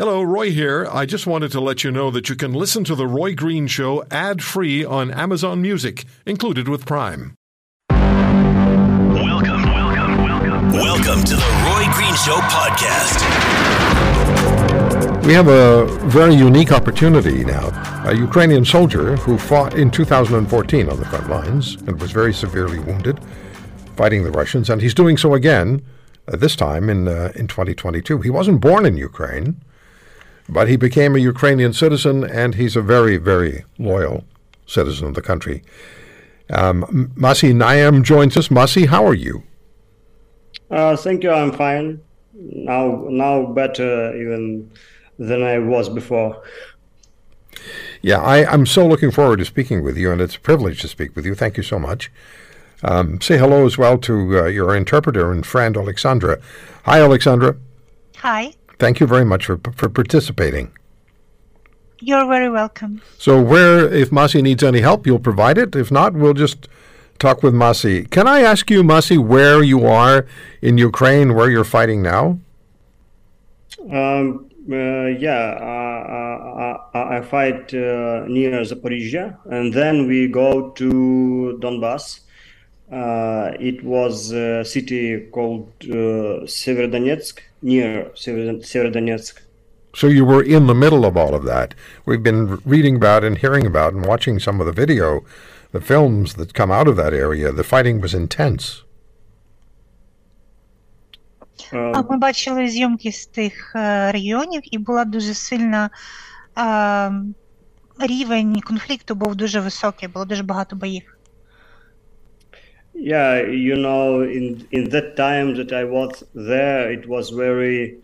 Hello, Roy here. I just wanted to let you know that you can listen to The Roy Green Show ad free on Amazon Music, included with Prime. Welcome, welcome, welcome. Welcome to the Roy Green Show podcast. We have a very unique opportunity now. A Ukrainian soldier who fought in 2014 on the front lines and was very severely wounded fighting the Russians, and he's doing so again uh, this time in uh, in 2022. He wasn't born in Ukraine. But he became a Ukrainian citizen, and he's a very, very loyal citizen of the country. Um, Masi Nayyem joins us. Masi, how are you? Uh, thank you. I'm fine. Now, now better even than I was before. Yeah, I, am so looking forward to speaking with you, and it's a privilege to speak with you. Thank you so much. Um, say hello as well to uh, your interpreter and friend, Alexandra. Hi, Alexandra. Hi. Thank you very much for, for participating. You're very welcome. So, where, if Masi needs any help, you'll provide it. If not, we'll just talk with Masi. Can I ask you, Masi, where you are in Ukraine, where you're fighting now? Um, uh, yeah, uh, uh, I fight uh, near Zaporizhia, and then we go to Donbass. Uh, it was a city called uh, Severodonetsk, near Severodonetsk. So you were in the middle of all of that. We've been reading about and hearing about and watching some of the video, the films that come out of that area. The fighting was intense. А ми бачили зйомки з тих регіонів, і була дуже сильна рівень конфлікту був дуже високий, було дуже багато боїв. Yeah, you know, in in that time that I was there, it was very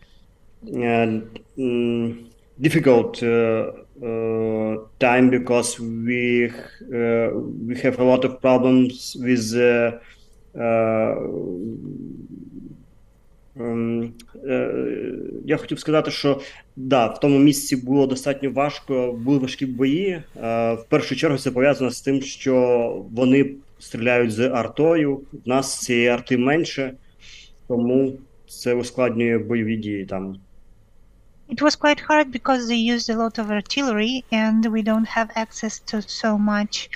uh, mm, difficult uh, uh, time because we uh, we have a lot of problems with. Uh, um, я хотів сказати, що да, в тому місці було достатньо важко, були важкі бої. В першу чергу це пов'язано з тим, що вони стріляють з артою. В нас цієї арти менше, тому це ускладнює бойові дії там. It was quite hard because they used a lot of artillery and we don't have access to so much.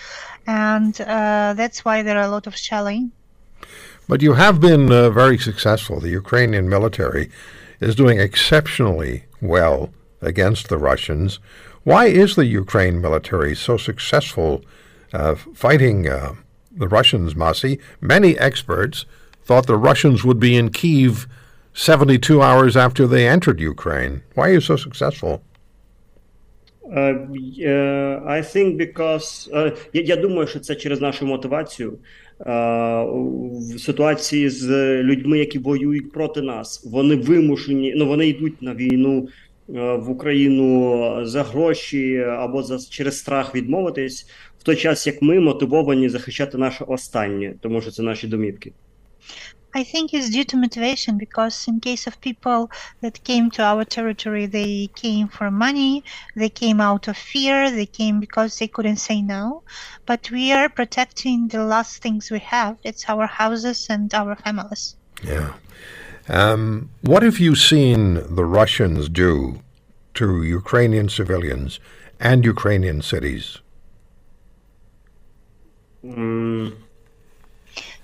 And uh, that's why there are a lot of shelling. But you have been uh, very successful. The Ukrainian military is doing exceptionally well against the Russians. Why is the Ukraine military so successful uh, fighting uh, the Russians, Masi, many experts thought the Russians would be in Kiev 72 hours after they entered Ukraine. Why are you so successful? Uh, uh, I think because uh, я, я думаю, що це через нашу мотивацію в ситуації з людьми, які воюють проти нас. Вони вимушені, ну вони йдуть на війну в Україну за гроші або за через страх відмовитись в той час як ми мотивовані захищати наше останнє, тому що це наші домівки. I think it's due to motivation because in case of people that came to our territory, they came for money, they came out of fear, they came because they couldn't say no. But we are protecting the last things we have. It's our houses and our families. Yeah. Um, what have you seen the Russians do to Ukrainian civilians and Ukrainian cities?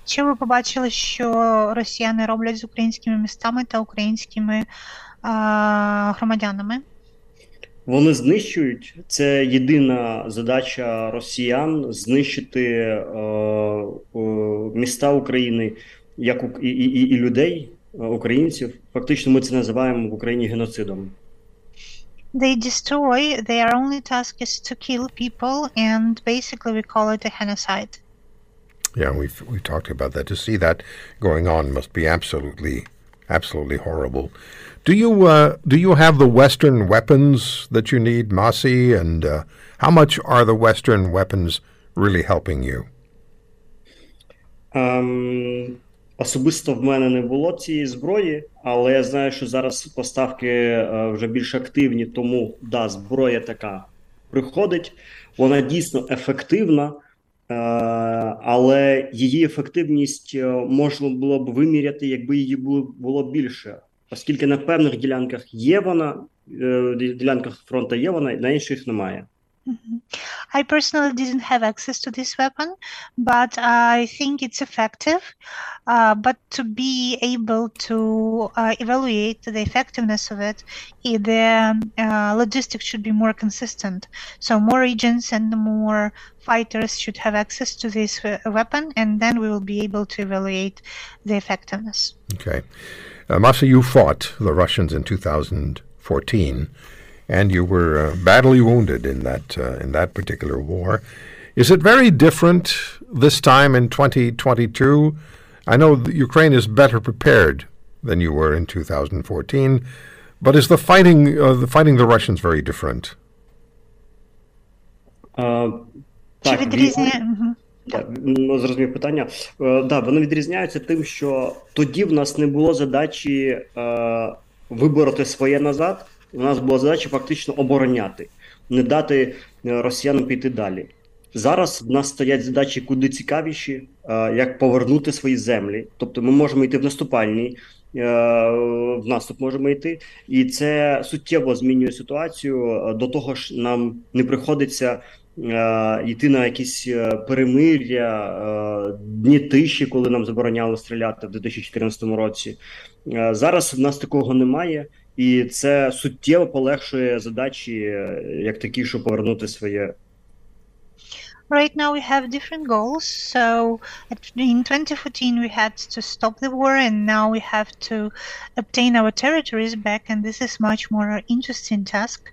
Чи ви побачили, що росіяни роблять з українськими містами та українськими а, громадянами? Вони знищують це єдина задача росіян знищити е, е, міста України як і, і, і людей, українців. Фактично, ми це називаємо в Україні геноцидом. They destroy, their only task is to kill people, and basically we call it a genocide. Yeah, we've we talked about that. To see that going on must be absolutely, absolutely horrible. Do you uh, do you have the Western weapons that you need, Masi? And uh, how much are the Western weapons really helping you? Um, Особисто в мене не було цієї зброї, але я знаю, що зараз поставки вже більш активні, тому да, зброя така приходить. Вона дійсно ефективна, але її ефективність можна було б виміряти, якби її було більше. оскільки на певних ділянках є вона, е, ділянках фронту є вона, на інших немає. Mhm. I personally didn't have access to this weapon, but I think it's effective. Uh, but to be able to uh, evaluate the effectiveness of it, the uh, logistics should be more consistent. So more regions and more fighters should have access to this uh, weapon, and then we will be able to evaluate the effectiveness. Okay. Uh, Masa, you fought the Russians in 2014, and you were uh, badly wounded in that uh, in that particular war. Is it very different this time in 2022? I know that Ukraine is better prepared than you were in 2014, but is the fighting uh, the fighting the Russians very different? Е, Чи так, відрізняє? війна- Мгм. Так, ну, зрозумів питання. Е, да, вони відрізняються тим, що тоді в нас не було задачі е, вибороти своє назад. У нас була задача фактично обороняти, не дати е, росіянам піти далі. Зараз в нас стоять задачі куди цікавіші, е, як повернути свої землі. Тобто ми можемо йти в наступальні, е, в наступ можемо йти, і це суттєво змінює ситуацію. До того ж, нам не приходиться йти на якісь перемир'я, дні тиші, коли нам забороняли стріляти в 2014 році. Зараз в нас такого немає, і це суттєво полегшує задачі, е, як такі, щоб повернути своє. Right now we have different goals. So at- in 2014 we had to stop the war, and now we have to obtain our territories back, and this is much more interesting task.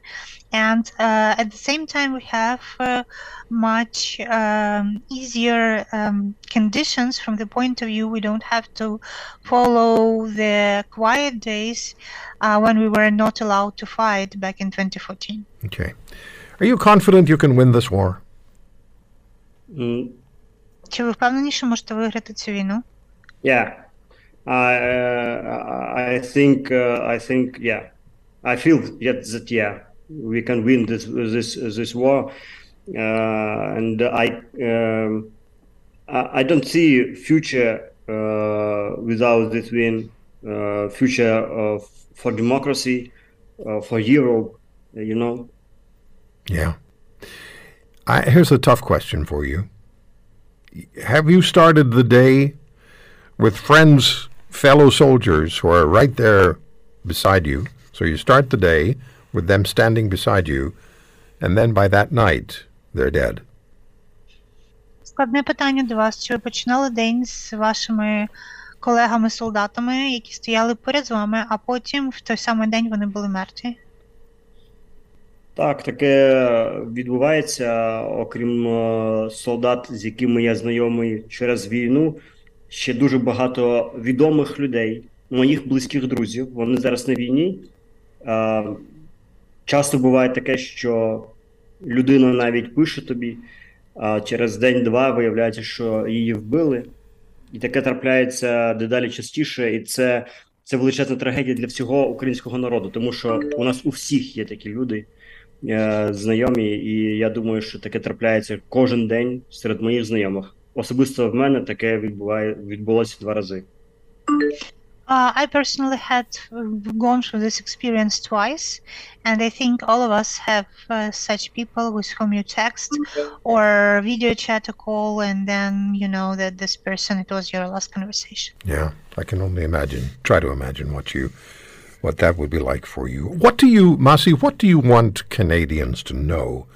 And uh, at the same time we have uh, much um, easier um, conditions from the point of view we don't have to follow the quiet days uh, when we were not allowed to fight back in 2014. Okay. Are you confident you can win this war? М, Чи ви впевнені, що можете виграти цю війну? Yeah, I uh, I think uh, I think yeah, I feel yet that yeah we can win this this this war, uh, and I um, I don't see future uh, without this win, uh, future of for democracy, for Europe, you know. Yeah. I, here's a tough question for you. Have you started the day with friends, fellow soldiers who are right there beside you? So you start the day with them standing beside you, and then by that night, they're dead. Складне питання до вас. Чи ви починали день з вашими колегами-солдатами, які стояли поряд з вами, а потім в той самий день вони були мертві? Так, таке відбувається, окрім е, солдат, з якими я знайомий через війну. Ще дуже багато відомих людей, моїх близьких друзів. Вони зараз на війні. Часто буває таке, що людина навіть пише тобі, а через день-два виявляється, що її вбили. І таке трапляється дедалі частіше, і це, це величезна трагедія для всього українського народу, тому що у нас у всіх є такі люди е, знайомі, і я думаю, що таке трапляється кожен день серед моїх знайомих. Особисто в мене таке відбуває відбулося два рази. Uh, I personally had uh, gone through this experience twice, and I think all of us have uh, such people with whom you text or video chat a call, and then you know that this person it was your last conversation. Yeah, I can only imagine. Try to imagine what you, what that would be like for you. What do you, Masi? What do you want Canadians to know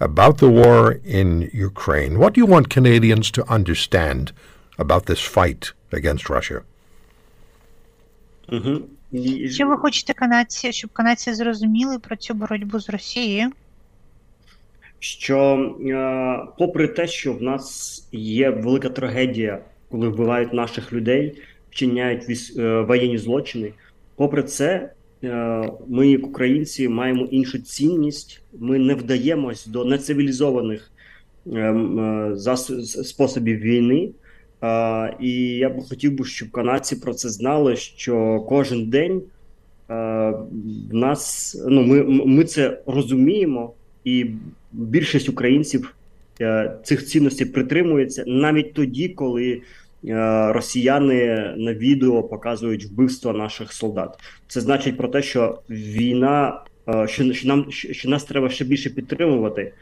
about the war in Ukraine? What do you want Canadians to understand about this fight against Russia? Угу. І, Що ви хочете канадці, щоб канадці зрозуміли про цю боротьбу з Росією? що е, попри те, що в нас є велика трагедія, коли вбивають наших людей, вчиняють віс, е, воєнні злочини, попри це, е, ми, як українці, маємо іншу цінність. Ми не вдаємось до нецивілізованих е, е, способів війни. Е, і я б хотів би, щоб канадці про це знали, що кожен день е, в нас ну ми, ми це розуміємо, і більшість українців е, цих цінностей притримується навіть тоді, коли росіяни на відео показують вбивство наших солдат. Це значить про те, що війна, що, що нам що нас треба ще більше підтримувати,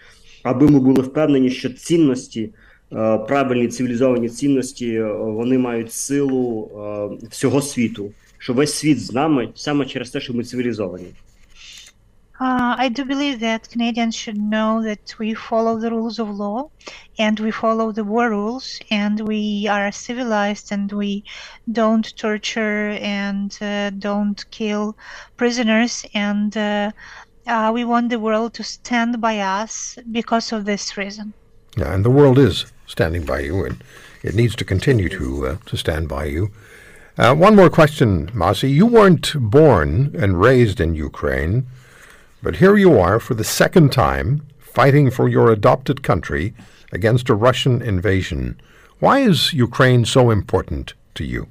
аби ми були впевнені, що цінності. Правильні цивілізовані цінності вони мають силу всього світу, що весь світ з нами саме через те, що ми цивілізовані. Uh, I do believe that Canadians should know that we follow the rules of law and we follow the war rules and we are civilized and we don't torture and uh, don't kill prisoners and uh, uh we want the world to stand by us because of this reason. Yeah, and the world is standing by you and it needs to continue to, uh, to stand by you. Uh, one more question, Masi. You weren't born and raised in Ukraine. But here you are for the second time fighting for your adopted country against a Russian invasion. Why is Ukraine so important to you?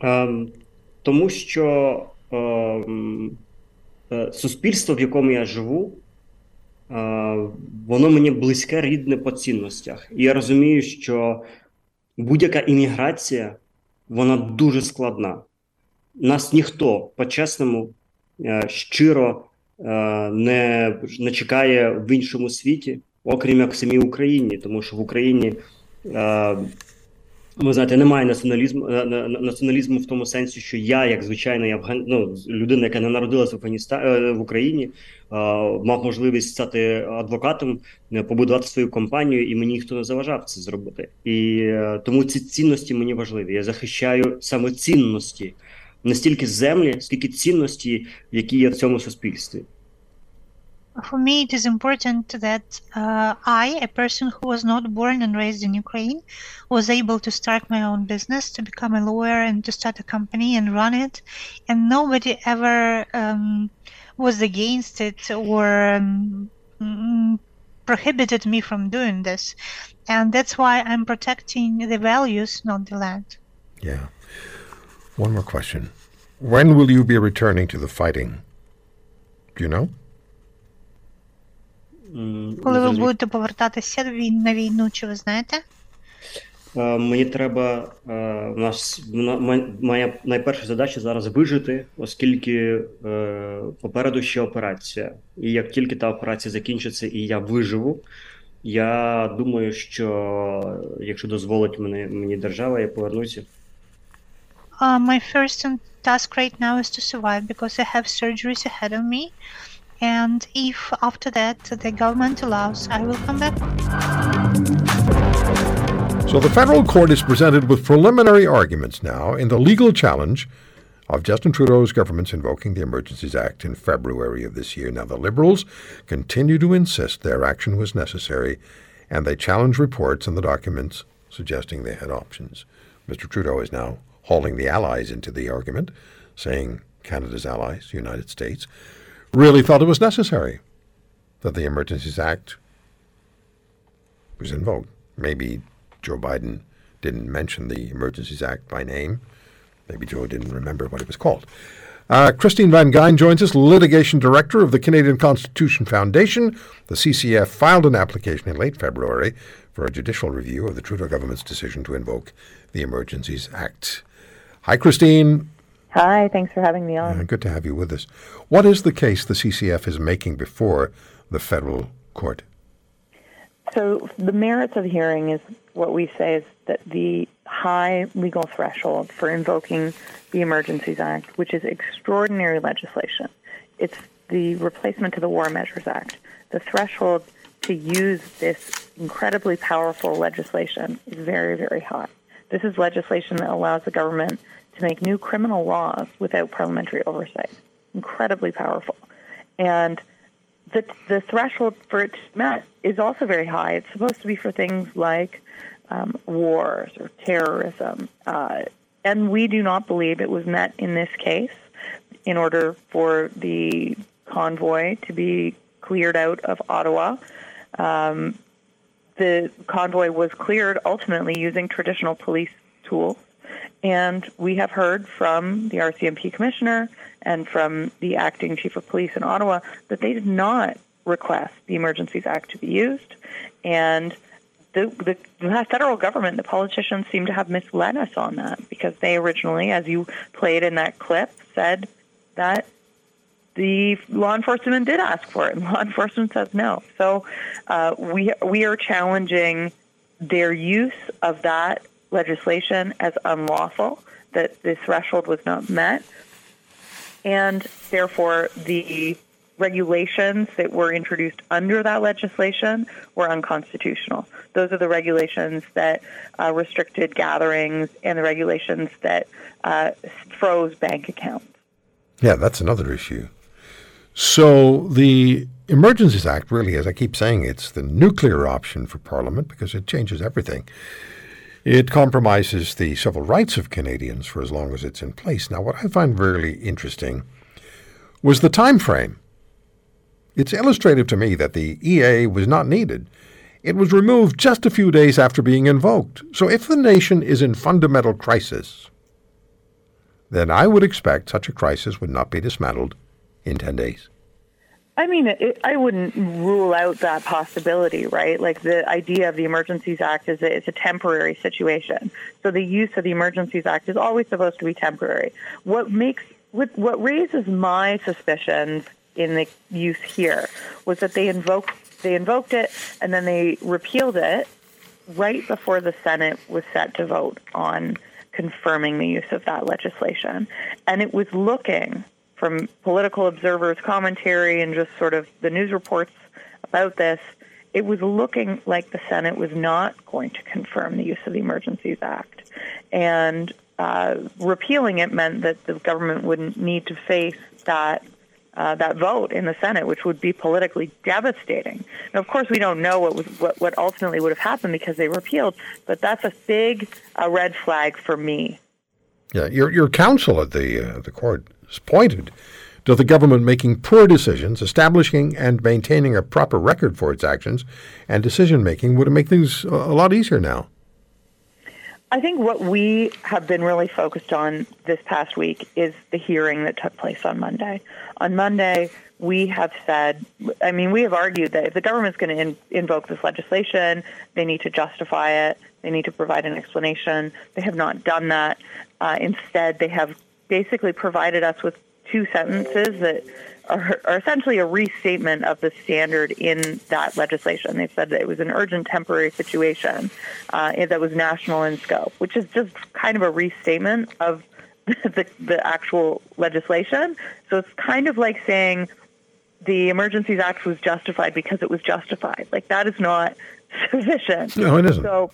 Um, тому що um, суспільство, в якому я живу, uh, воно мені близьке рідне по цінностях. І я розумію, що будь-яка імміграція вона дуже складна. Нас ніхто по-чесному Е, щиро е, не не чекає в іншому світі, окрім як в самій Україні, тому що в Україні. Е, ви знаєте, немає націоналізму націоналізму в тому сенсі, що я, як звичайний афган... ну, людина, яка не народилася в Афганістані в Україні, мав можливість стати адвокатом, побудувати свою компанію, і мені ніхто не заважав це зробити. І тому ці цінності мені важливі. Я захищаю саме цінності не стільки землі, скільки цінності, які є в цьому суспільстві. For me, it is important that uh, I, a person who was not born and raised in Ukraine, was able to start my own business, to become a lawyer, and to start a company and run it. And nobody ever um, was against it or um, prohibited me from doing this. And that's why I'm protecting the values, not the land. Yeah. One more question. When will you be returning to the fighting? Do you know? Коли ви будете повертатися на війну, чи ви знаєте? Мені треба у нас моя найперша задача зараз вижити, оскільки попереду ще операція. І як тільки та операція закінчиться і я виживу, я думаю, що якщо дозволить мені, мені держава, я повернуся. Uh, my first task right now is to survive because I have surgeries ahead of me. And if after that the government allows, I will come back. So the federal court is presented with preliminary arguments now in the legal challenge of Justin Trudeau's government's invoking the Emergencies Act in February of this year. Now, the Liberals continue to insist their action was necessary, and they challenge reports and the documents suggesting they had options. Mr. Trudeau is now hauling the Allies into the argument, saying Canada's allies, United States, really felt it was necessary that the Emergencies Act was invoked. Maybe Joe Biden didn't mention the Emergencies Act by name. Maybe Joe didn't remember what it was called. Uh, Christine Van Geyn joins us, litigation director of the Canadian Constitution Foundation. The CCF filed an application in late February for a judicial review of the Trudeau government's decision to invoke the Emergencies Act. Hi, Christine. Hi, thanks for having me on. Uh, good to have you with us. What is the case the CCF is making before the federal court? So, the merits of the hearing is what we say is that the high legal threshold for invoking the Emergencies Act, which is extraordinary legislation, it's the replacement to the War Measures Act. The threshold to use this incredibly powerful legislation is very, very high. This is legislation that allows the government to make new criminal laws without parliamentary oversight. Incredibly powerful. And the, the threshold for it to met is also very high. It's supposed to be for things like um, wars or terrorism. Uh, and we do not believe it was met in this case in order for the convoy to be cleared out of Ottawa. Um, the convoy was cleared ultimately using traditional police tools. And we have heard from the RCMP commissioner and from the acting chief of police in Ottawa that they did not request the Emergencies Act to be used. And the, the, federal government, the politicians seem to have misled us on that because they originally, as you played in that clip, said that the law enforcement did ask for it, and law enforcement says no. So uh, we we are challenging their use of that legislation as unlawful, that the threshold was not met, and therefore the regulations that were introduced under that legislation were unconstitutional. Those are the regulations that uh, restricted gatherings and the regulations that uh, froze bank accounts. Yeah, that's another issue. So the Emergencies Act really, as I keep saying, it's the nuclear option for Parliament because it changes everything. It compromises the civil rights of Canadians for as long as it's in place. Now, what I find really interesting was the time frame. It's illustrative to me that the EA was not needed. It was removed just a few days after being invoked. So if the nation is in fundamental crisis, then I would expect such a crisis would not be dismantled in 10 days? I mean, it, I wouldn't rule out that possibility, right? Like the idea of the Emergencies Act is that it's a temporary situation. So the use of the Emergencies Act is always supposed to be temporary. What makes what, what raises my suspicions in the use here was that they invoked they invoked it and then they repealed it right before the Senate was set to vote on confirming the use of that legislation. And it was looking from political observers' commentary and just sort of the news reports about this, it was looking like the Senate was not going to confirm the use of the Emergencies Act. And uh, repealing it meant that the government wouldn't need to face that uh, that vote in the Senate, which would be politically devastating. Now, of course, we don't know what was what, what ultimately would have happened because they repealed, but that's a big uh, red flag for me. Yeah, your your counsel at the uh, the court pointed to the government making poor decisions, establishing and maintaining a proper record for its actions, and decision making would make things a lot easier now. I think what we have been really focused on this past week is the hearing that took place on Monday. On Monday, we have said, I mean, we have argued that if the government's going to in, invoke this legislation, they need to justify it, they need to provide an explanation. They have not done that. Uh, instead, they have basically provided us with two sentences that are, are, essentially a restatement of the standard in that legislation. They said that it was an urgent temporary situation uh, that was national in scope, which is just kind of a restatement of the, the actual legislation. So it's kind of like saying the Emergencies Act was justified because it was justified. Like that is not sufficient. No, it isn't. So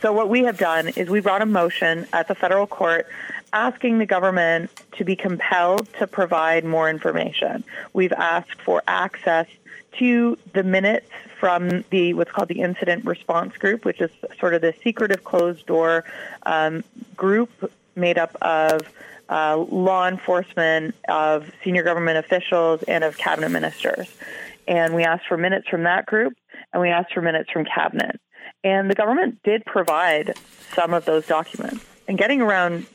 so what we have done is we brought a motion at the federal court asking the government to be compelled to provide more information. We've asked for access to the minutes from the what's called the incident response group, which is sort of the secretive closed door um, group made up of uh, law enforcement, of senior government officials, and of cabinet ministers. And we asked for minutes from that group, and we asked for minutes from cabinet. And the government did provide some of those documents. And getting around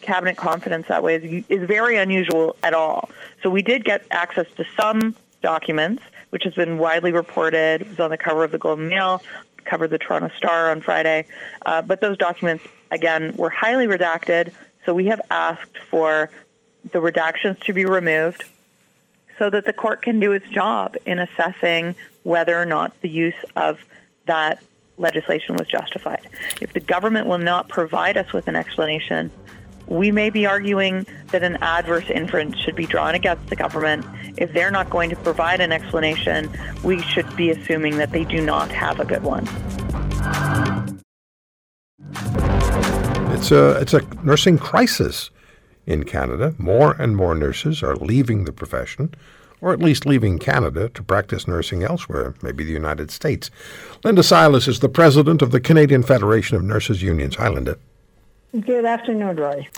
cabinet confidence that way is, is very unusual at all. So we did get access to some documents, which has been widely reported. It was on the cover of the Globe and Mail, covered the Toronto Star on Friday. Uh, but those documents, again, were highly redacted. So we have asked for the redactions to be removed so that the court can do its job in assessing whether or not the use of that legislation was justified. If the government will not provide us with an explanation, we may be arguing that an adverse inference should be drawn against the government. If they're not going to provide an explanation, we should be assuming that they do not have a good one. It's a, it's a nursing crisis in Canada. More and more nurses are leaving the profession or at least leaving Canada to practice nursing elsewhere, maybe the United States. Linda Silas is the president of the Canadian Federation of Nurses Unions. Hi, Linda. Good afternoon, Roy.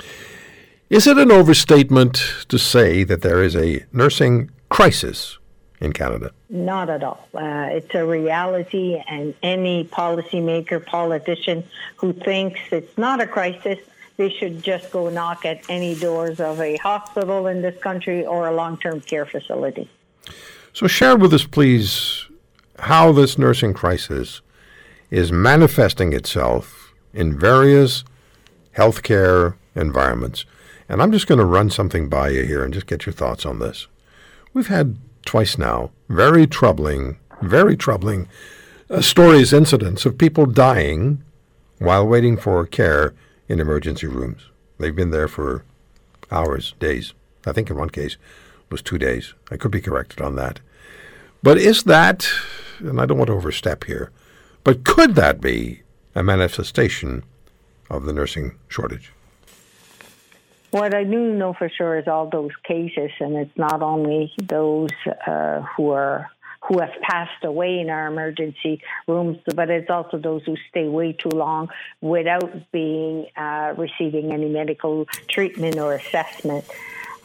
Is it an overstatement to say that there is a nursing crisis in Canada? Not at all. Uh, it's a reality, and any policymaker, politician who thinks it's not a crisis they should just go knock at any doors of a hospital in this country or a long term care facility. So, share with us, please, how this nursing crisis is manifesting itself in various healthcare environments. And I'm just going to run something by you here and just get your thoughts on this. We've had twice now very troubling, very troubling uh, stories, incidents of people dying while waiting for care in emergency rooms. They've been there for hours, days. I think in one case it was two days. I could be corrected on that. But is that, and I don't want to overstep here, but could that be a manifestation of the nursing shortage? What I do know for sure is all those cases, and it's not only those uh, who are who have passed away in our emergency rooms, but it's also those who stay way too long without being uh, receiving any medical treatment or assessment.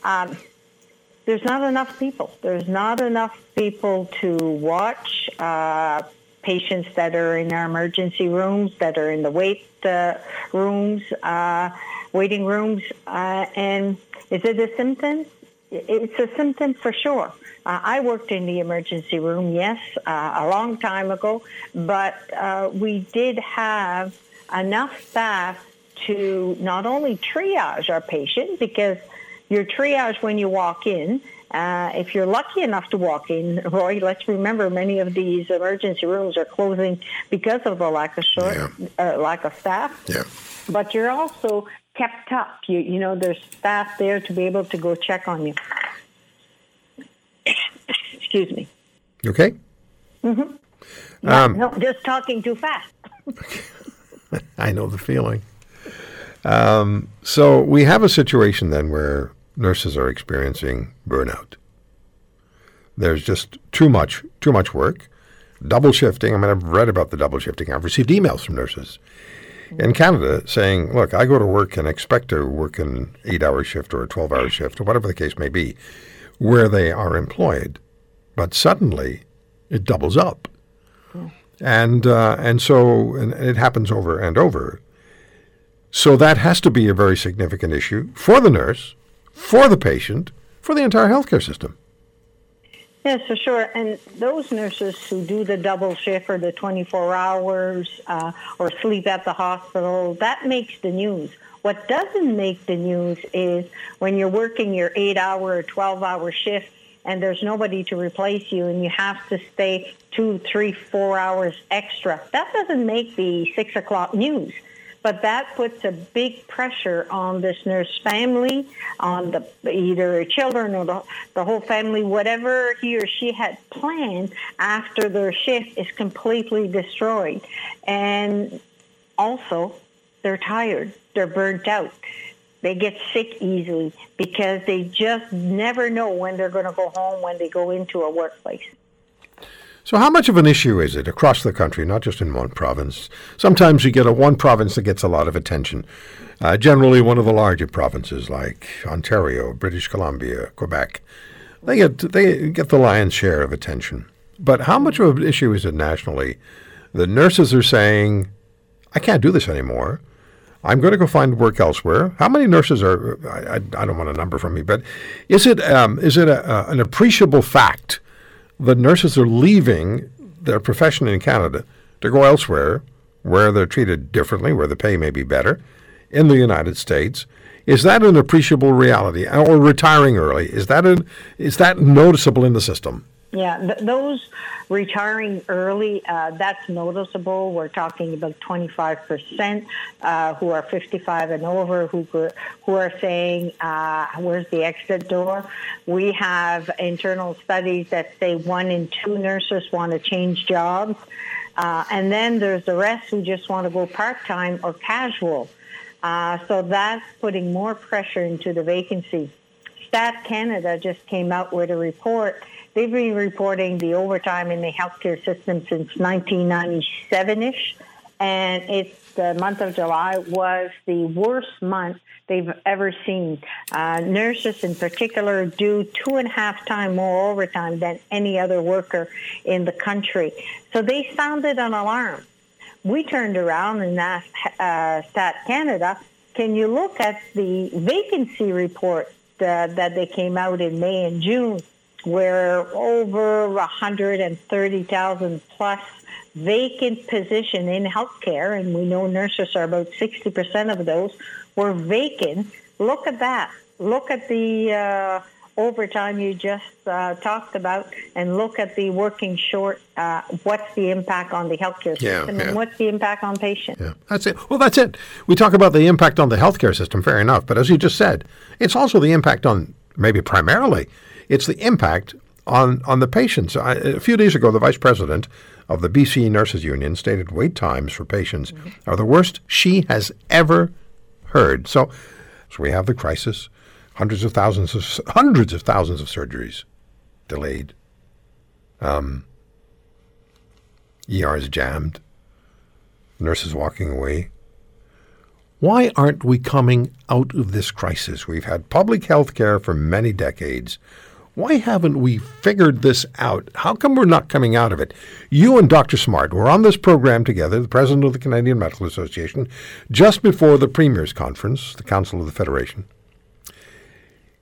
Um, there's not enough people. There's not enough people to watch uh, patients that are in our emergency rooms, that are in the wait uh, rooms, uh, waiting rooms. Uh, and is it a symptom? It's a symptom for sure. Uh, I worked in the emergency room, yes, uh, a long time ago, but uh, we did have enough staff to not only triage our patient because you're triage when you walk in. Uh, if you're lucky enough to walk in, Roy, let's remember many of these emergency rooms are closing because of the lack of short, yeah. uh, lack of staff. Yeah. But you're also kept up. You, you know, there's staff there to be able to go check on you. Excuse me. Okay. Mm-hmm. Um, no, just talking too fast. I know the feeling. Um, so we have a situation then where nurses are experiencing burnout. There's just too much, too much work. Double shifting. I mean, I've read about the double shifting. I've received emails from nurses in Canada saying, "Look, I go to work and expect to work an eight-hour shift or a twelve-hour shift or whatever the case may be, where they are employed, but suddenly it doubles up. And, uh, and so and it happens over and over. So that has to be a very significant issue for the nurse, for the patient, for the entire healthcare system. Yes, for sure. And those nurses who do the double shift or the 24 hours uh, or sleep at the hospital, that makes the news. What doesn't make the news is when you're working your eight hour or 12 hour shift and there's nobody to replace you and you have to stay two, three, four hours extra. That doesn't make the six o'clock news. But that puts a big pressure on this nurse family, on the either her children or the, the whole family, whatever he or she had planned after their shift is completely destroyed. And also, they're tired, they're burnt out they get sick easily because they just never know when they're going to go home when they go into a workplace. So, how much of an issue is it across the country, not just in one province? Sometimes you get a one province that gets a lot of attention. Uh, generally, one of the larger provinces like Ontario, British Columbia, Quebec, they get they get the lion's share of attention. But how much of an issue is it nationally? The nurses are saying, "I can't do this anymore." I'm going to go find work elsewhere. How many nurses are? I, I don't want a number from me, but is it um, is it a, an appreciable fact that nurses are leaving their profession in Canada to go elsewhere, where they're treated differently, where the pay may be better, in the United States? Is that an appreciable reality, or retiring early? Is that an, is that noticeable in the system? Yeah, th- those retiring early, uh, that's noticeable. We're talking about 25% uh, who are 55 and over who, who are saying, uh, where's the exit door? We have internal studies that say one in two nurses want to change jobs. Uh, and then there's the rest who just want to go part-time or casual. Uh, so that's putting more pressure into the vacancy. Stat Canada just came out with a report They've been reporting the overtime in the healthcare system since 1997-ish, and it's the month of July was the worst month they've ever seen. Uh, nurses, in particular, do two and a half times more overtime than any other worker in the country. So they sounded an alarm. We turned around and asked uh, Stat Canada, "Can you look at the vacancy report uh, that they came out in May and June?" Where over 130,000 plus vacant position in healthcare, and we know nurses are about 60% of those, were vacant. Look at that. Look at the uh, overtime you just uh, talked about, and look at the working short. Uh, what's the impact on the healthcare Yeah, system, yeah. and what's the impact on patients? Yeah, that's it. Well, that's it. We talk about the impact on the healthcare system, fair enough. But as you just said, it's also the impact on, maybe primarily, it's the impact on, on the patients. I, a few days ago, the vice president of the BC Nurses Union stated wait times for patients are the worst she has ever heard. So, so we have the crisis, hundreds of thousands of hundreds of thousands of surgeries delayed. Um, ERs jammed nurses walking away. Why aren't we coming out of this crisis? We've had public health care for many decades. Why haven't we figured this out? How come we're not coming out of it? You and Dr. Smart were on this program together, the president of the Canadian Medical Association, just before the Premier's Conference, the Council of the Federation.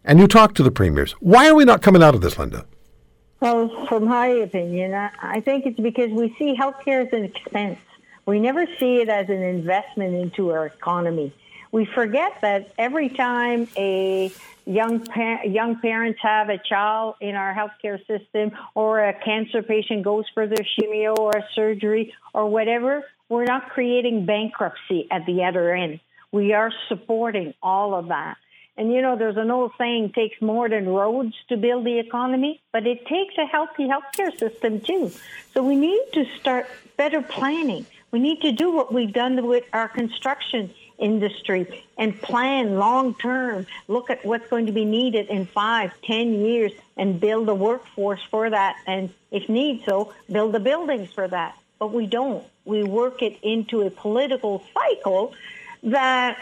And you talked to the premiers. Why are we not coming out of this, Linda? Well, from my opinion, I think it's because we see healthcare as an expense. We never see it as an investment into our economy. We forget that every time a young young parents have a child in our healthcare system, or a cancer patient goes for their chemo or surgery or whatever, we're not creating bankruptcy at the other end. We are supporting all of that. And you know, there's an old saying, takes more than roads to build the economy, but it takes a healthy healthcare system too. So we need to start better planning. We need to do what we've done with our construction industry and plan long term. Look at what's going to be needed in five, ten years and build a workforce for that. And if need so, build the buildings for that. But we don't. We work it into a political cycle that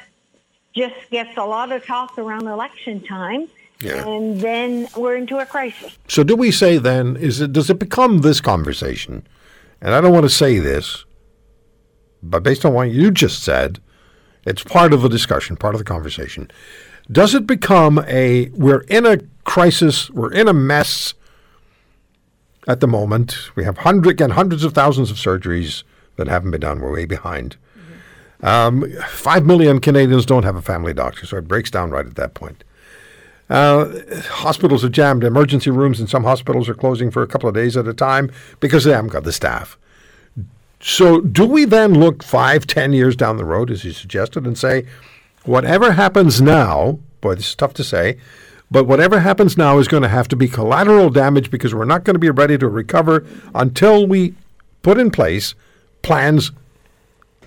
just gets a lot of talk around election time. Yeah. And then we're into a crisis. So do we say then is it does it become this conversation? And I don't want to say this, but based on what you just said, it's part of the discussion, part of the conversation. Does it become a we're in a crisis, we're in a mess at the moment. We have hundred again hundreds of thousands of surgeries that haven't been done. We're way behind. Um, Five million Canadians don't have a family doctor, so it breaks down right at that point. Uh, hospitals are jammed. Emergency rooms in some hospitals are closing for a couple of days at a time because they haven't got the staff. So, do we then look five, ten years down the road, as you suggested, and say, whatever happens now, boy, this is tough to say, but whatever happens now is going to have to be collateral damage because we're not going to be ready to recover until we put in place plans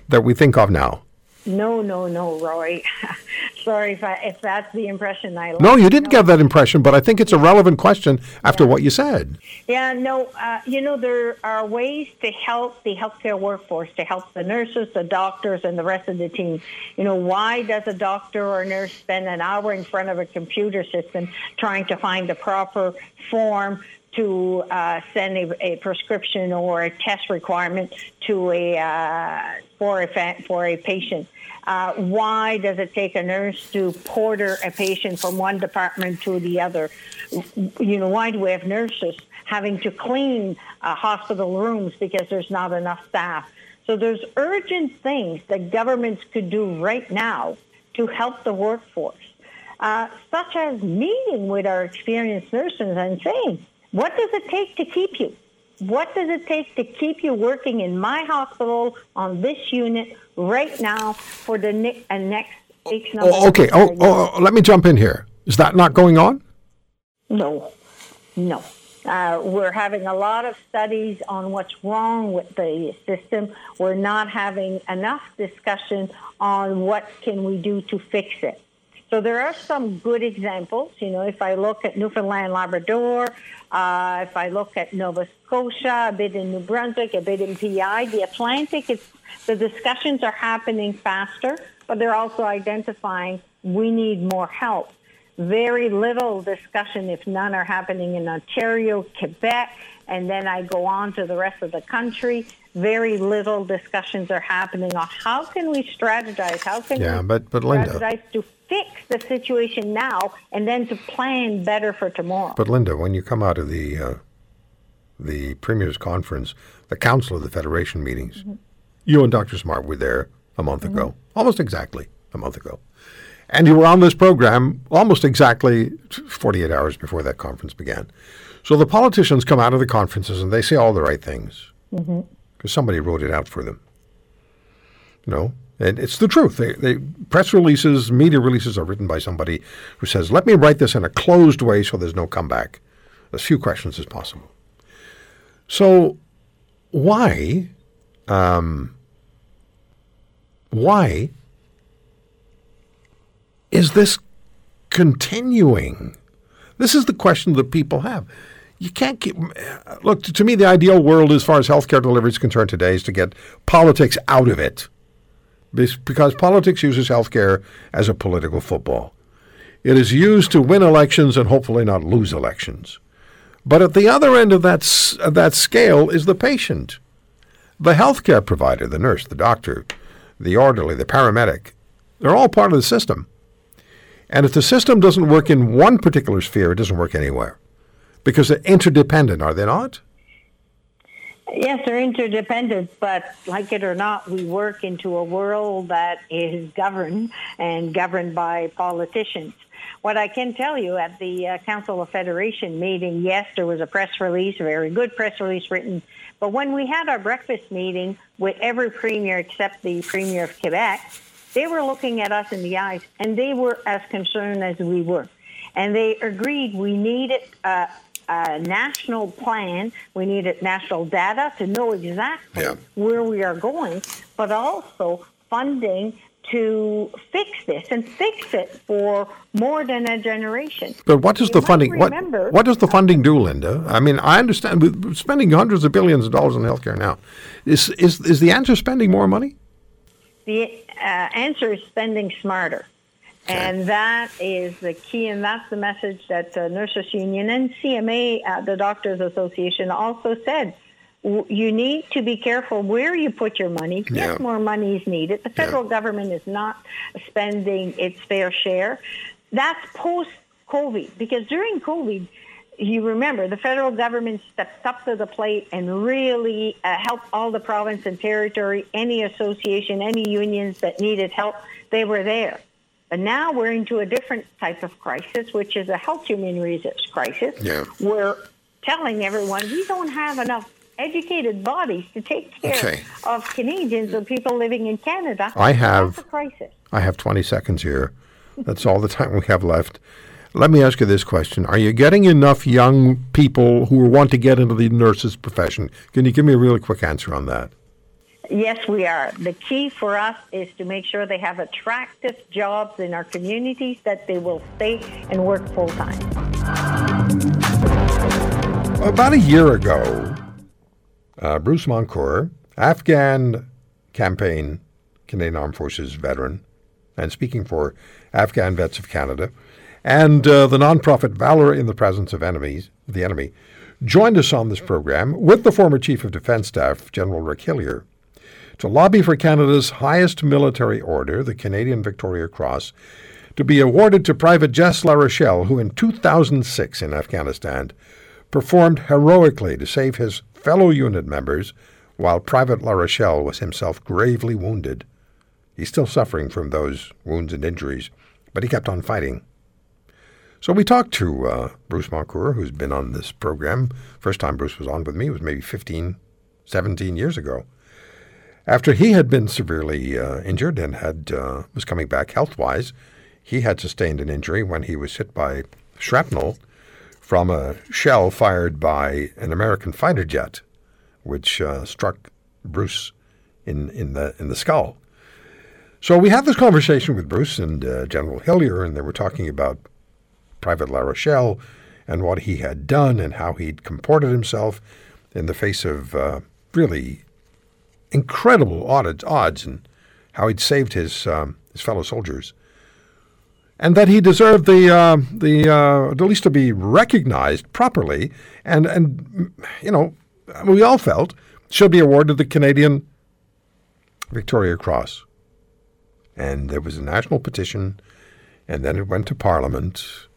that we think of now? No, no, no, Roy. Sorry if, I, if that's the impression I No, you didn't get that impression, but I think it's a relevant question after what you said. Yeah, no, uh, you know, there are ways to help the healthcare workforce, to help the nurses, the doctors, and the rest of the team. You know, why does a doctor or a nurse spend an hour in front of a computer system trying to find the proper form to uh, send a, a prescription or a test requirement to a uh, for a fa- for a patient? Uh, why does it take a nurse to porter a patient from one department to the other? You know, why do we have nurses having to clean uh, hospital rooms because there's not enough staff? So there's urgent things that governments could do right now to help the workforce, uh, such as meeting with our experienced nurses and saying, what does it take to keep you? What does it take to keep you working in my hospital on this unit right now for the ne- uh, next X months? Oh, okay. Oh, oh, oh, let me jump in here. Is that not going on? No, no. Uh, we're having a lot of studies on what's wrong with the system. We're not having enough discussion on what can we do to fix it. So there are some good examples. You know, if I look at Newfoundland, Labrador, uh, if I look at Nova Scotia, a bit in New Brunswick, a bit in PI, the Atlantic, it's, the discussions are happening faster, but they're also identifying we need more help very little discussion, if none, are happening in Ontario, Quebec, and then I go on to the rest of the country. Very little discussions are happening on how can we strategize? How can Yeah, we but- but Linda- strategize to fix the situation now and then to plan better for tomorrow? But Linda, when you come out of the uh, the Premier's Conference, the Council of the Federation meetings. Mm-hmm. You and Dr. Smart were there a month mm-hmm. ago, almost exactly a month ago. And you were on this program almost exactly 48 hours before that conference began. So the politicians come out of the conferences and they say all the right things mm-hmm. because somebody wrote it out for them. You know, and it's the truth. They, they press releases, media releases are written by somebody who says, "Let me write this in a closed way so there's no comeback, as few questions as possible." So, why, um, why is this continuing? This is the question that people have. You can't keep. Look, to me, the ideal world, as far as healthcare delivery is concerned today, is to get politics out of it. Because politics uses healthcare as a political football. It is used to win elections and hopefully not lose elections. But at the other end of that, that scale is the patient. The healthcare provider, the nurse, the doctor, the orderly, the paramedic, they're all part of the system. And if the system doesn't work in one particular sphere, it doesn't work anywhere. Because they're interdependent, are they not? Yes, they're interdependent, but like it or not, we work into a world that is governed and governed by politicians. What I can tell you at the uh, Council of Federation meeting, yes, there was a press release, a very good press release written. But when we had our breakfast meeting with every premier except the premier of Quebec, they were looking at us in the eyes and they were as concerned as we were. And they agreed we needed a, a national plan, we need national data to know exactly Yeah. where we are going, but also funding to fix this and fix it for more than a generation. But what does You the funding what, what does the funding do, Linda? I mean, I understand we're spending hundreds of billions of dollars on healthcare now. Is is is the answer spending more money? The uh, answer is spending smarter. And that is the key, and that's the message that the Nurses Union and CMA, uh, the Doctors Association, also said. W- You need to be careful where you put your money. Yeah. Yes, more money is needed. The federal government is not spending its fair share. That's post COVID, because during COVID, you remember the federal government stepped up to the plate and really uh, helped all the province and territory, any association, any unions that needed help, they were there. But now we're into a different type of crisis, which is a health human resource crisis. Yeah. We're telling everyone we don't have enough educated bodies to take care Okay. of Canadians or people living in Canada. I have- That's a crisis. I have 20 seconds here. That's all the time we have left. Let me ask you this question. Are you getting enough young people who want to get into the nurses profession? Can you give me a really quick answer on that? Yes, we are. The key for us is to make sure they have attractive jobs in our communities that they will stay and work full time. About a year ago, uh, Bruce Moncur, Afghan campaign, Canadian Armed Forces veteran, and speaking for Afghan Vets of Canada, and uh, the nonprofit Valor in the Presence of Enemies, the Enemy, joined us on this program with the former Chief of Defense Staff, General Rick Hillier, to lobby for Canada's highest military order, the Canadian Victoria Cross, to be awarded to Private Jess La Rochelle, who in 2006 in Afghanistan performed heroically to save his fellow unit members while Private La Rochelle was himself gravely wounded. He's still suffering from those wounds and injuries, but he kept on fighting. So we talked to uh, Bruce Moncur, who's been on this program. First time Bruce was on with me was maybe 15, 17 years ago. After he had been severely uh, injured and had uh, was coming back health-wise, he had sustained an injury when he was hit by shrapnel from a shell fired by an American fighter jet, which uh, struck Bruce in, in the in the skull. So we had this conversation with Bruce and uh, General Hillier, and they were talking about Private La Rochelle and what he had done and how he'd comported himself in the face of uh, really incredible odds, and how he'd saved his um, his fellow soldiers, and that he deserved the uh, the uh, at least to be recognized properly, and and you know we all felt should be awarded the Canadian Victoria Cross, and there was a national petition, and then it went to Parliament,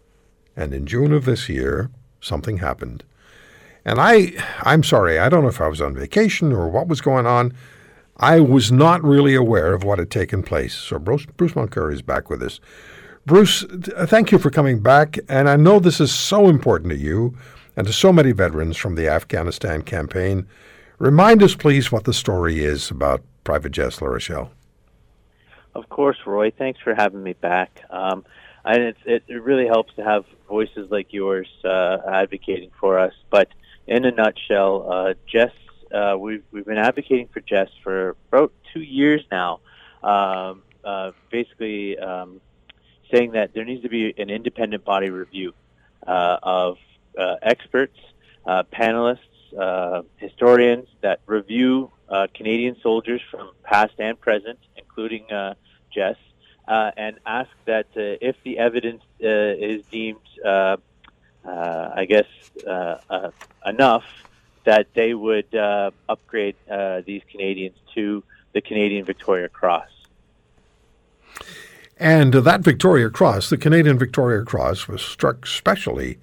and in June of this year something happened. And I, I'm sorry, I don't know if I was on vacation or what was going on. I was not really aware of what had taken place. So Bruce, Bruce is back with us. Bruce, thank you for coming back. And I know this is so important to you and to so many veterans from the Afghanistan campaign. Remind us, please, what the story is about Private Jess LaRochelle. Of course, Roy. Thanks for having me back. Um, and it, it, it, really helps to have voices like yours uh, advocating for us. But in a nutshell, uh, Jess, uh, we've, we've been advocating for Jess for about two years now. Um, uh, basically, um, saying that there needs to be an independent body review uh, of uh, experts, panelists, historians that review Canadian soldiers from past and present, including Jess, uh, and ask that uh, if the evidence uh, is deemed, uh, uh, Uh, I guess, uh, uh, enough, that they would uh, upgrade these Canadians to the Canadian Victoria Cross. And that Victoria Cross, the Canadian Victoria Cross, was struck specially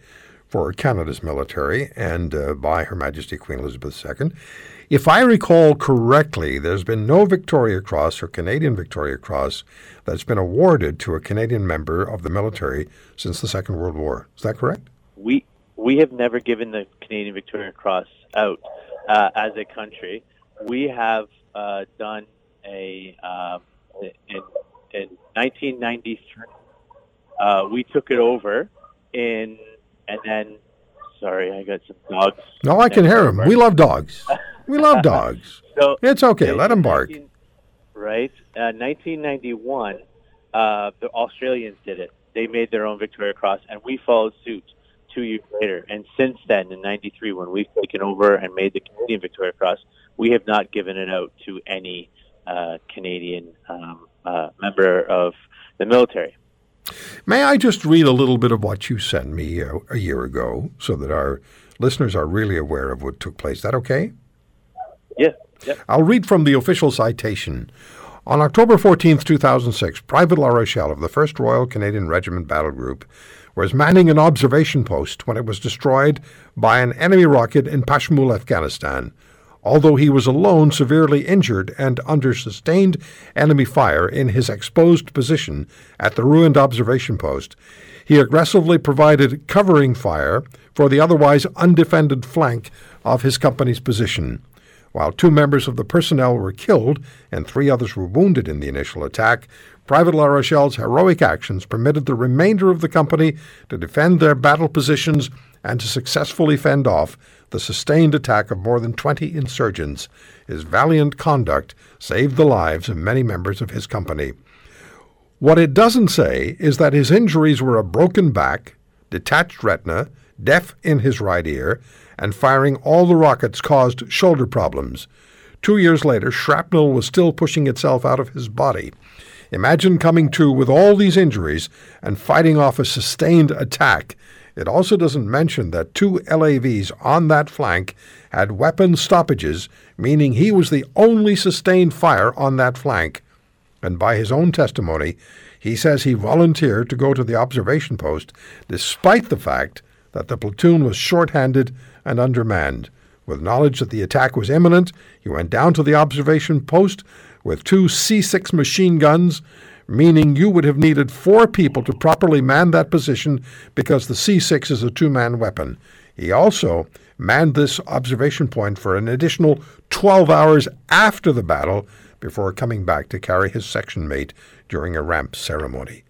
for Canada's military and by Her Majesty Queen Elizabeth II. If I recall correctly, there's been no Victoria Cross or Canadian Victoria Cross that's been awarded to a Canadian member of the military since the Second World War. Is that correct? We we have never given the Canadian Victoria Cross out uh, as a country. We have uh, done a um, in in 1993. Uh, we took it over in and then sorry, I got some dogs. No, I can hear them. We love dogs. We love dogs. so it's okay. Let them bark. 19, right. Uh, 1991, uh, the Australians did it. They made their own Victoria Cross, and we followed suit two years later. And since then, in '93, when we've taken over and made the Canadian Victoria Cross, we have not given it out to any uh, Canadian um, uh, member of the military. May I just read a little bit of what you sent me a, a year ago so that our listeners are really aware of what took place? Is that okay? Yeah. Yep. I'll read from the official citation. On October 14, 2006, Private La Rochelle of the 1st Royal Canadian Regiment Battle Group was manning an observation post when it was destroyed by an enemy rocket in Pashmul, Afghanistan. Although he was alone, severely injured, and under sustained enemy fire in his exposed position at the ruined observation post, he aggressively provided covering fire for the otherwise undefended flank of his company's position. While two members of the personnel were killed and three others were wounded in the initial attack, Private La Rochelle's heroic actions permitted the remainder of the company to defend their battle positions and to successfully fend off the sustained attack of more than 20 insurgents. His valiant conduct saved the lives of many members of his company. What it doesn't say is that his injuries were a broken back, detached retina, deaf in his right ear, and firing all the rockets caused shoulder problems. Two years later, shrapnel was still pushing itself out of his body. Imagine coming to with all these injuries and fighting off a sustained attack. It also doesn't mention that two LAVs on that flank had weapon stoppages, meaning he was the only sustained fire on that flank. And by his own testimony, he says he volunteered to go to the observation post despite the fact that the platoon was short-handed and undermanned. With knowledge that the attack was imminent, he went down to the observation post with two C6 machine guns, meaning you would have needed four people to properly man that position because the C6 is a two man weapon. He also manned this observation point for an additional 12 hours after the battle before coming back to carry his section mate during a ramp ceremony.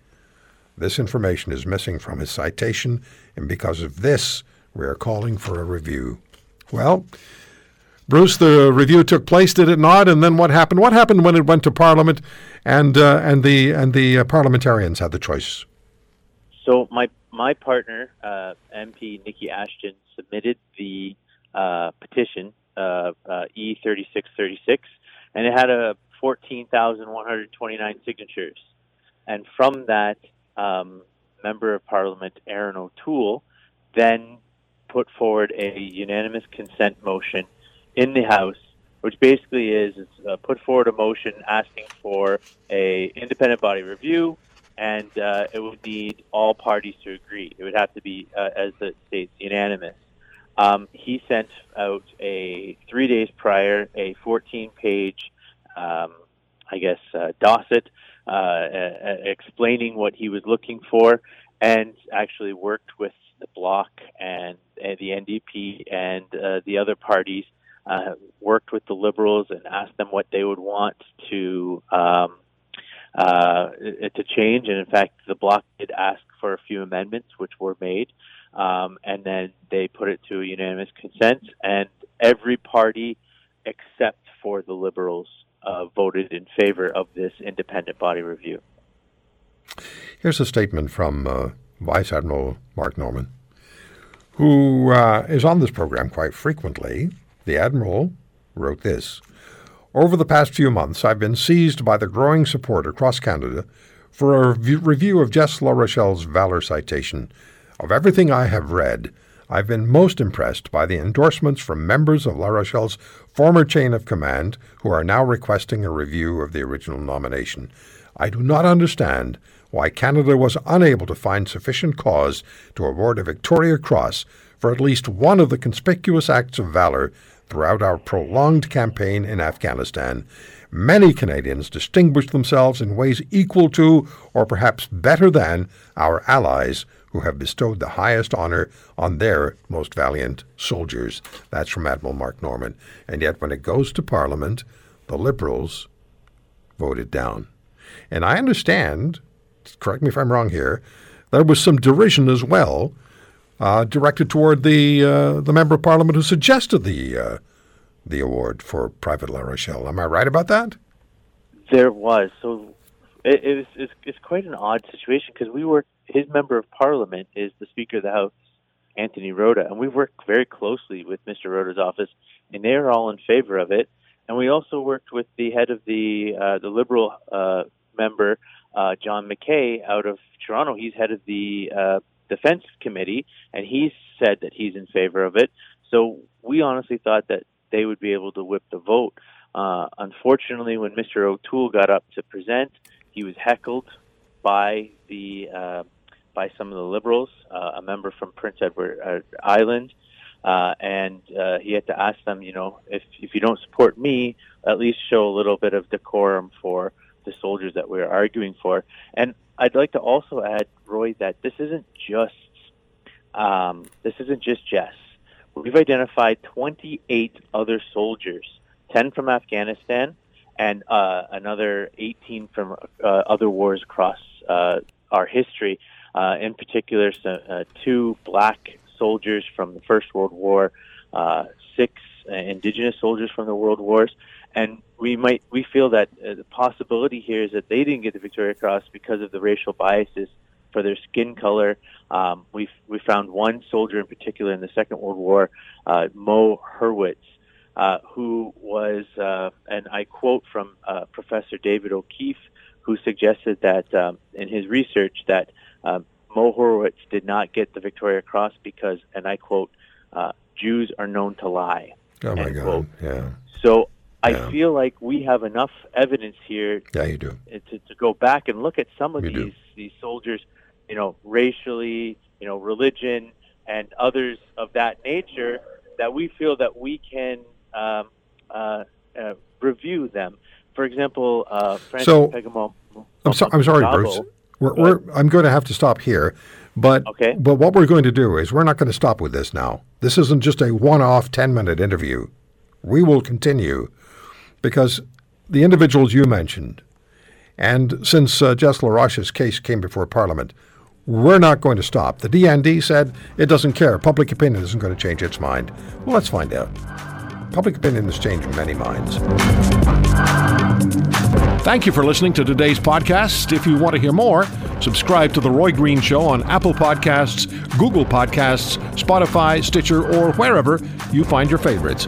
This information is missing from his citation, and because of this, we are calling for a review. Well, Bruce, the review took place, did it not? And then what happened? What happened when it went to Parliament, and uh, and the and the uh, parliamentarians had the choice? So my my partner, uh, MP Niki Ashton, submitted the uh, petition uh, E thirty six thirty six, and it had a fourteen thousand one hundred twenty nine signatures, and from that, um, member of Parliament Erin O'Toole then put forward a unanimous consent motion in the House, which basically is uh, put forward a motion asking for a independent body review, and uh, it would need all parties to agree. It would have to be, uh, as the states, unanimous. Um, he sent out a three days prior a 14 page, um, I guess, uh, dossier uh, explaining what he was looking for, and actually worked with the Bloc and, and the NDP and uh, the other parties. Uh, worked with the Liberals and asked them what they would want to um, uh, to change. And in fact, the Bloc did ask for a few amendments, which were made, um, and then they put it to unanimous consent. And every party, except for the Liberals, uh, voted in favor of this independent body review. Here's a statement from uh, Vice Admiral Mark Norman, who uh, is on this program quite frequently. The Admiral wrote this Over the past few months, I've been seized by the growing support across Canada for a rev- review of Jess La Rochelle's Valor citation. Of everything I have read, I've been most impressed by the endorsements from members of La Rochelle's former chain of command who are now requesting a review of the original nomination. I do not understand why Canada was unable to find sufficient cause to award a Victoria Cross for at least one of the conspicuous acts of valor throughout our prolonged campaign in Afghanistan. Many Canadians distinguished themselves in ways equal to, or perhaps better than, our allies who have bestowed the highest honor on their most valiant soldiers. That's from Admiral Mark Norman. And yet, when it goes to Parliament, the Liberals vote it down. And I understand, correct me if I'm wrong here, there was some derision as well uh, directed toward the uh, the member of parliament who suggested the uh, the award for Private La Rochelle. Am I right about that? There was so it, it was it's, it's quite an odd situation because we were his member of parliament is the Speaker of the House, Anthony Rota, and we worked very closely with Mr. Rota's office, and they are all in favor of it. And we also worked with the head of the uh, the Liberal uh, member, uh, John McKay, out of Toronto. He's head of the uh, Defense Committee, and he said that he's in favor of it. So we honestly thought that they would be able to whip the vote. Uh, unfortunately, when Mr. O'Toole got up to present, he was heckled by the uh, by some of the liberals, uh, a member from Prince Edward uh, Island, uh, and uh, he had to ask them, you know, if if you don't support me, at least show a little bit of decorum for the soldiers that we're arguing for. And I'd like to also add, Roy, that this isn't just um, this isn't just Jess. We've identified 28 other soldiers, 10 from Afghanistan, and uh, another 18 from uh, other wars across uh, our history. Uh, in particular, so, uh, two black soldiers from the First World War, uh, six Indigenous soldiers from the World Wars, and we might we feel that uh, the possibility here is that they didn't get the Victoria Cross because of the racial biases for their skin color. Um, we we found one soldier in particular in the Second World War, uh, Mo Hurwitz, uh, who was, uh, and I quote from uh, Professor David O'Keefe, who suggested that um, in his research that um, Mo Hurwitz did not get the Victoria Cross because, and I quote, uh, Jews are known to lie. Oh my God! quote. Yeah. So I Yeah. feel like we have enough evidence here Yeah, you do. uh, to, to go back and look at some of We do. these these soldiers, you know, racially, you know, religion, and others of that nature, that we feel that we can um, uh, uh, review them. For example, uh, Francis So- Pegamo. I'm, so, I'm sorry, Bruce. We're, we're, I'm going to have to stop here. But, Okay. but what we're going to do is we're not going to stop with this now. This isn't just a one off 10 minute interview. We will continue because the individuals you mentioned, and since uh, Jess LaRoche's case came before Parliament, we're not going to stop. The DND said it doesn't care. Public opinion isn't going to change its mind. Well, let's find out. Public opinion has changed many minds. Thank you for listening to today's podcast. If you want to hear more, subscribe to The Roy Green Show on Apple Podcasts, Google Podcasts, Spotify, Stitcher, or wherever you find your favorites.